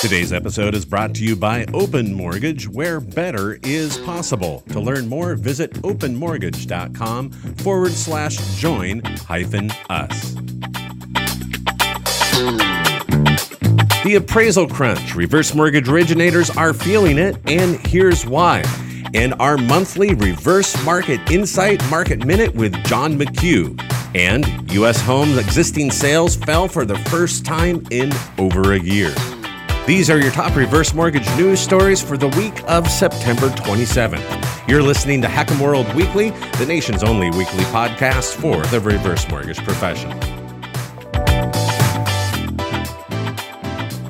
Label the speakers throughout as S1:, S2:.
S1: Today's episode is brought to you by Open Mortgage, where better is possible. To learn more, visit openmortgage.com forward slash join hyphen us. The appraisal crunch. Reverse mortgage originators are feeling it, and here's why. And our monthly reverse market insight market minute with John McHugh. And U.S. homes existing sales fell for the first time in over a year. These are your top reverse mortgage news stories for the week of September 27th. You're listening to HECM World Weekly, the nation's only weekly podcast for the reverse mortgage profession.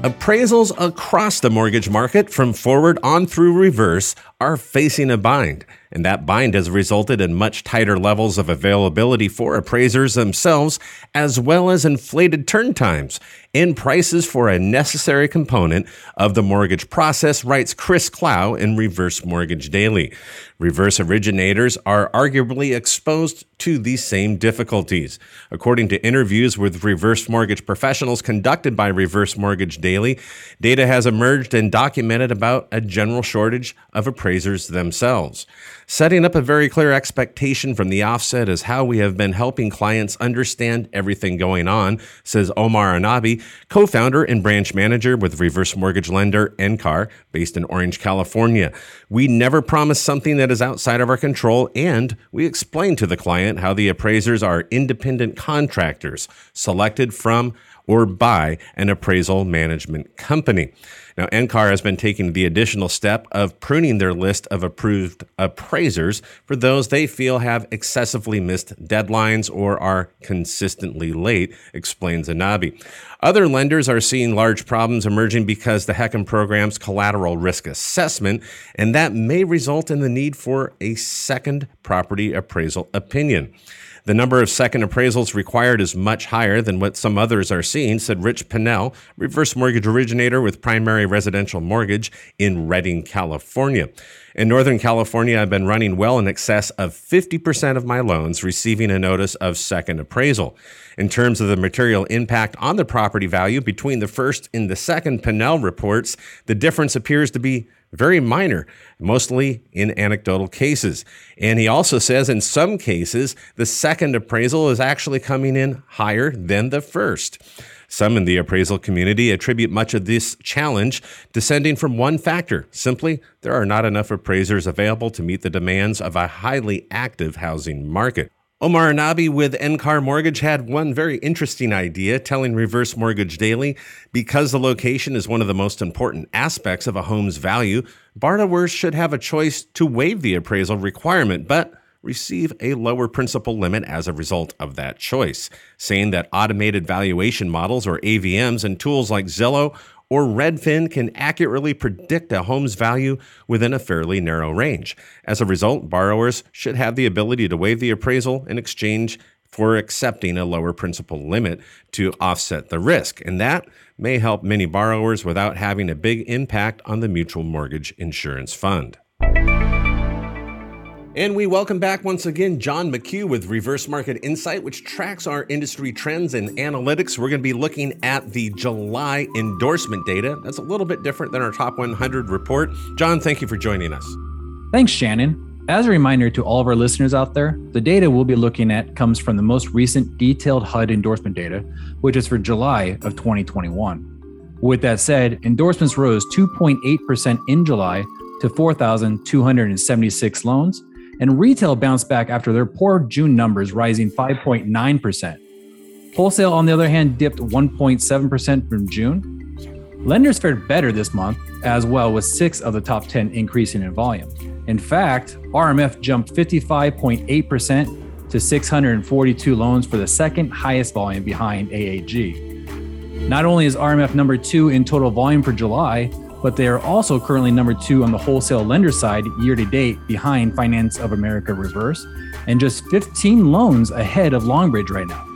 S1: Appraisals across the mortgage market, from forward on through reverse, are facing a bind and that bind has resulted in much tighter levels of availability for appraisers themselves, as well as inflated turn times and prices for a necessary component of the mortgage process, writes Chris Clow in Reverse Mortgage Daily. Reverse originators are arguably exposed to these same difficulties. According to interviews with reverse mortgage professionals conducted by Reverse Mortgage Daily, data has emerged and documented about a general shortage of appraisers themselves. Setting up a very clear expectation from the offset is how we have been helping clients understand everything going on, says Omar Anabi, co founder and branch manager with reverse mortgage lender NCAR, based in Orange, California. We never promise something that is outside of our control, and we explain to the client how the appraisers are independent contractors selected from or by an appraisal management company. Now, NCAR has been taking the additional step of pruning their list of approved appraisers for those they feel have excessively missed deadlines or are consistently late, explains Anabi. Other lenders are seeing large problems emerging because the HECM program's collateral risk assessment, and that may result in the need for a second property appraisal opinion. The number of second appraisals required is much higher than what some others are seeing, said Rich Pinnell, reverse mortgage originator with primary residential mortgage in Redding, California. In Northern California, I've been running well in excess of 50% of my loans receiving a notice of second appraisal. In terms of the material impact on the property value between the first and the second Pinnell reports, the difference appears to be very minor, mostly in anecdotal cases. And he also says in some cases, the second appraisal is actually coming in higher than the first. Some in the appraisal community attribute much of this challenge descending from one factor simply, there are not enough appraisers available to meet the demands of a highly active housing market. Omar Nabi with NCAR Mortgage had one very interesting idea, telling Reverse Mortgage Daily because the location is one of the most important aspects of a home's value, borrowers should have a choice to waive the appraisal requirement, but receive a lower principal limit as a result of that choice, saying that automated valuation models or AVMs and tools like Zillow or Redfin can accurately predict a home's value within a fairly narrow range. As a result, borrowers should have the ability to waive the appraisal in exchange for accepting a lower principal limit to offset the risk. And that may help many borrowers without having a big impact on the mutual mortgage insurance fund. And we welcome back once again John McHugh with Reverse Market Insight, which tracks our industry trends and analytics. We're going to be looking at the July endorsement data. That's a little bit different than our top 100 report. John, thank you for joining us.
S2: Thanks, Shannon. As a reminder to all of our listeners out there, the data we'll be looking at comes from the most recent detailed HUD endorsement data, which is for July of 2021. With that said, endorsements rose 2.8% in July to 4,276 loans and retail bounced back after their poor June numbers, rising 5.9%. Wholesale, on the other hand, dipped 1.7% from June. Lenders fared better this month as well, with six of the top 10 increasing in volume. In fact, RMF jumped 55.8% to 642 loans for the second highest volume behind AAG. Not only is RMF number two in total volume for July, but they are also currently number two on the wholesale lender side year to date behind Finance of America Reverse and just 15 loans ahead of Longbridge right now.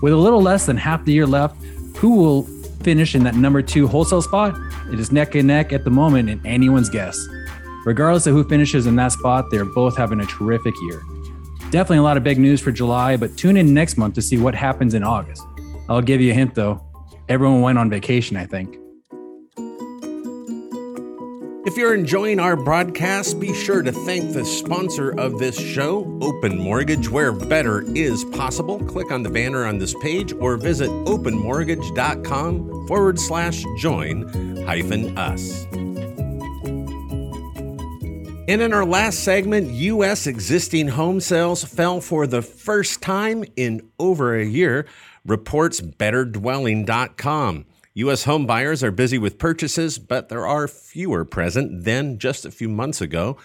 S2: With a little less than half the year left, who will finish in that number two wholesale spot? It is neck and neck at the moment and anyone's guess. Regardless of who finishes in that spot, they're both having a terrific year. Definitely a lot of big news for July, but tune in next month to see what happens in August. I'll give you a hint though. Everyone went on vacation, I think.
S1: If you're enjoying our broadcast, be sure to thank the sponsor of this show, Open Mortgage, where better is possible. Click on the banner on this page or visit openmortgage.com forward slash join hyphen us. And in our last segment, U.S. existing home sales fell for the first time in over a year, reports BetterDwelling.com. U.S. home buyers are busy with purchases, but there are fewer present than just a few months ago.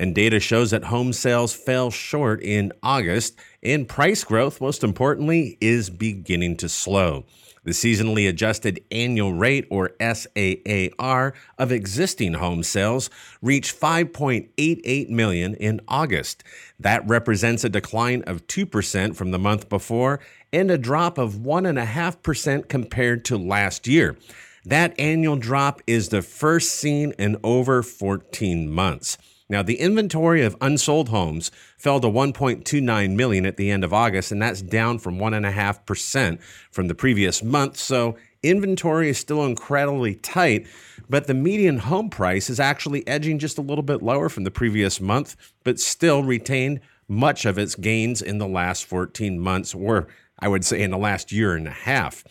S1: And data shows that home sales fell short in August, and price growth, most importantly, is beginning to slow. The seasonally adjusted annual rate, or SAAR, of existing home sales reached 5.88 million in August. That represents a decline of 2% from the month before and a drop of 1.5% compared to last year. That annual drop is the first seen in over 14 months. Now, the inventory of unsold homes fell to 1.29 million at the end of August, and that's down from 1.5% from the previous month. So, inventory is still incredibly tight, but the median home price is actually edging just a little bit lower from the previous month, but still retained much of its gains in the last 14 months, or I would say in the last year and a half.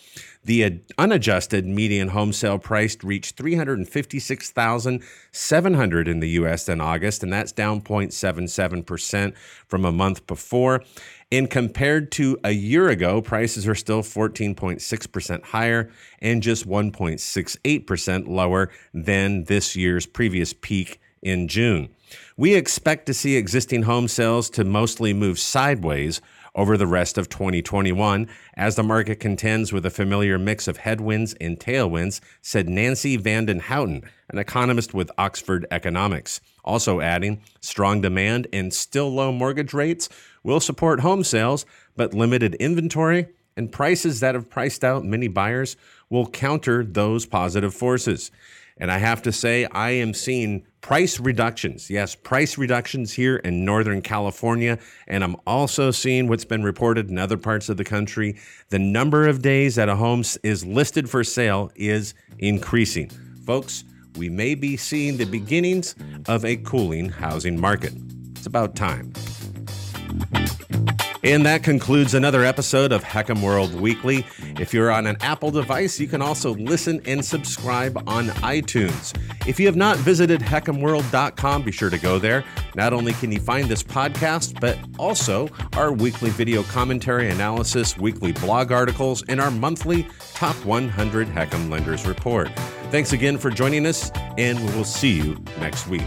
S1: The unadjusted median home sale price reached 356,700 in the US in August and that's down 0.77% from a month before. And compared to a year ago, prices are still 14.6% higher and just 1.68% lower than this year's previous peak in June. We expect to see existing home sales to mostly move sideways over the rest of 2021 as the market contends with a familiar mix of headwinds and tailwinds, said Nancy Vanden Houten, an economist with Oxford Economics. Also adding, strong demand and still low mortgage rates will support home sales, but limited inventory and prices that have priced out many buyers will counter those positive forces. And I have to say, I am seeing price reductions. Yes, price reductions here in Northern California. And I'm also seeing what's been reported in other parts of the country. The number of days that a home is listed for sale is increasing. Folks, we may be seeing the beginnings of a cooling housing market. It's about time. And that concludes another episode of HECM World Weekly. If you're on an Apple device, you can also listen and subscribe on iTunes. If you have not visited HECMWorld.com, be sure to go there. Not only can you find this podcast, but also our weekly video commentary analysis, weekly blog articles, and our monthly Top 100 HECM Lenders Report. Thanks again for joining us, and we will see you next week.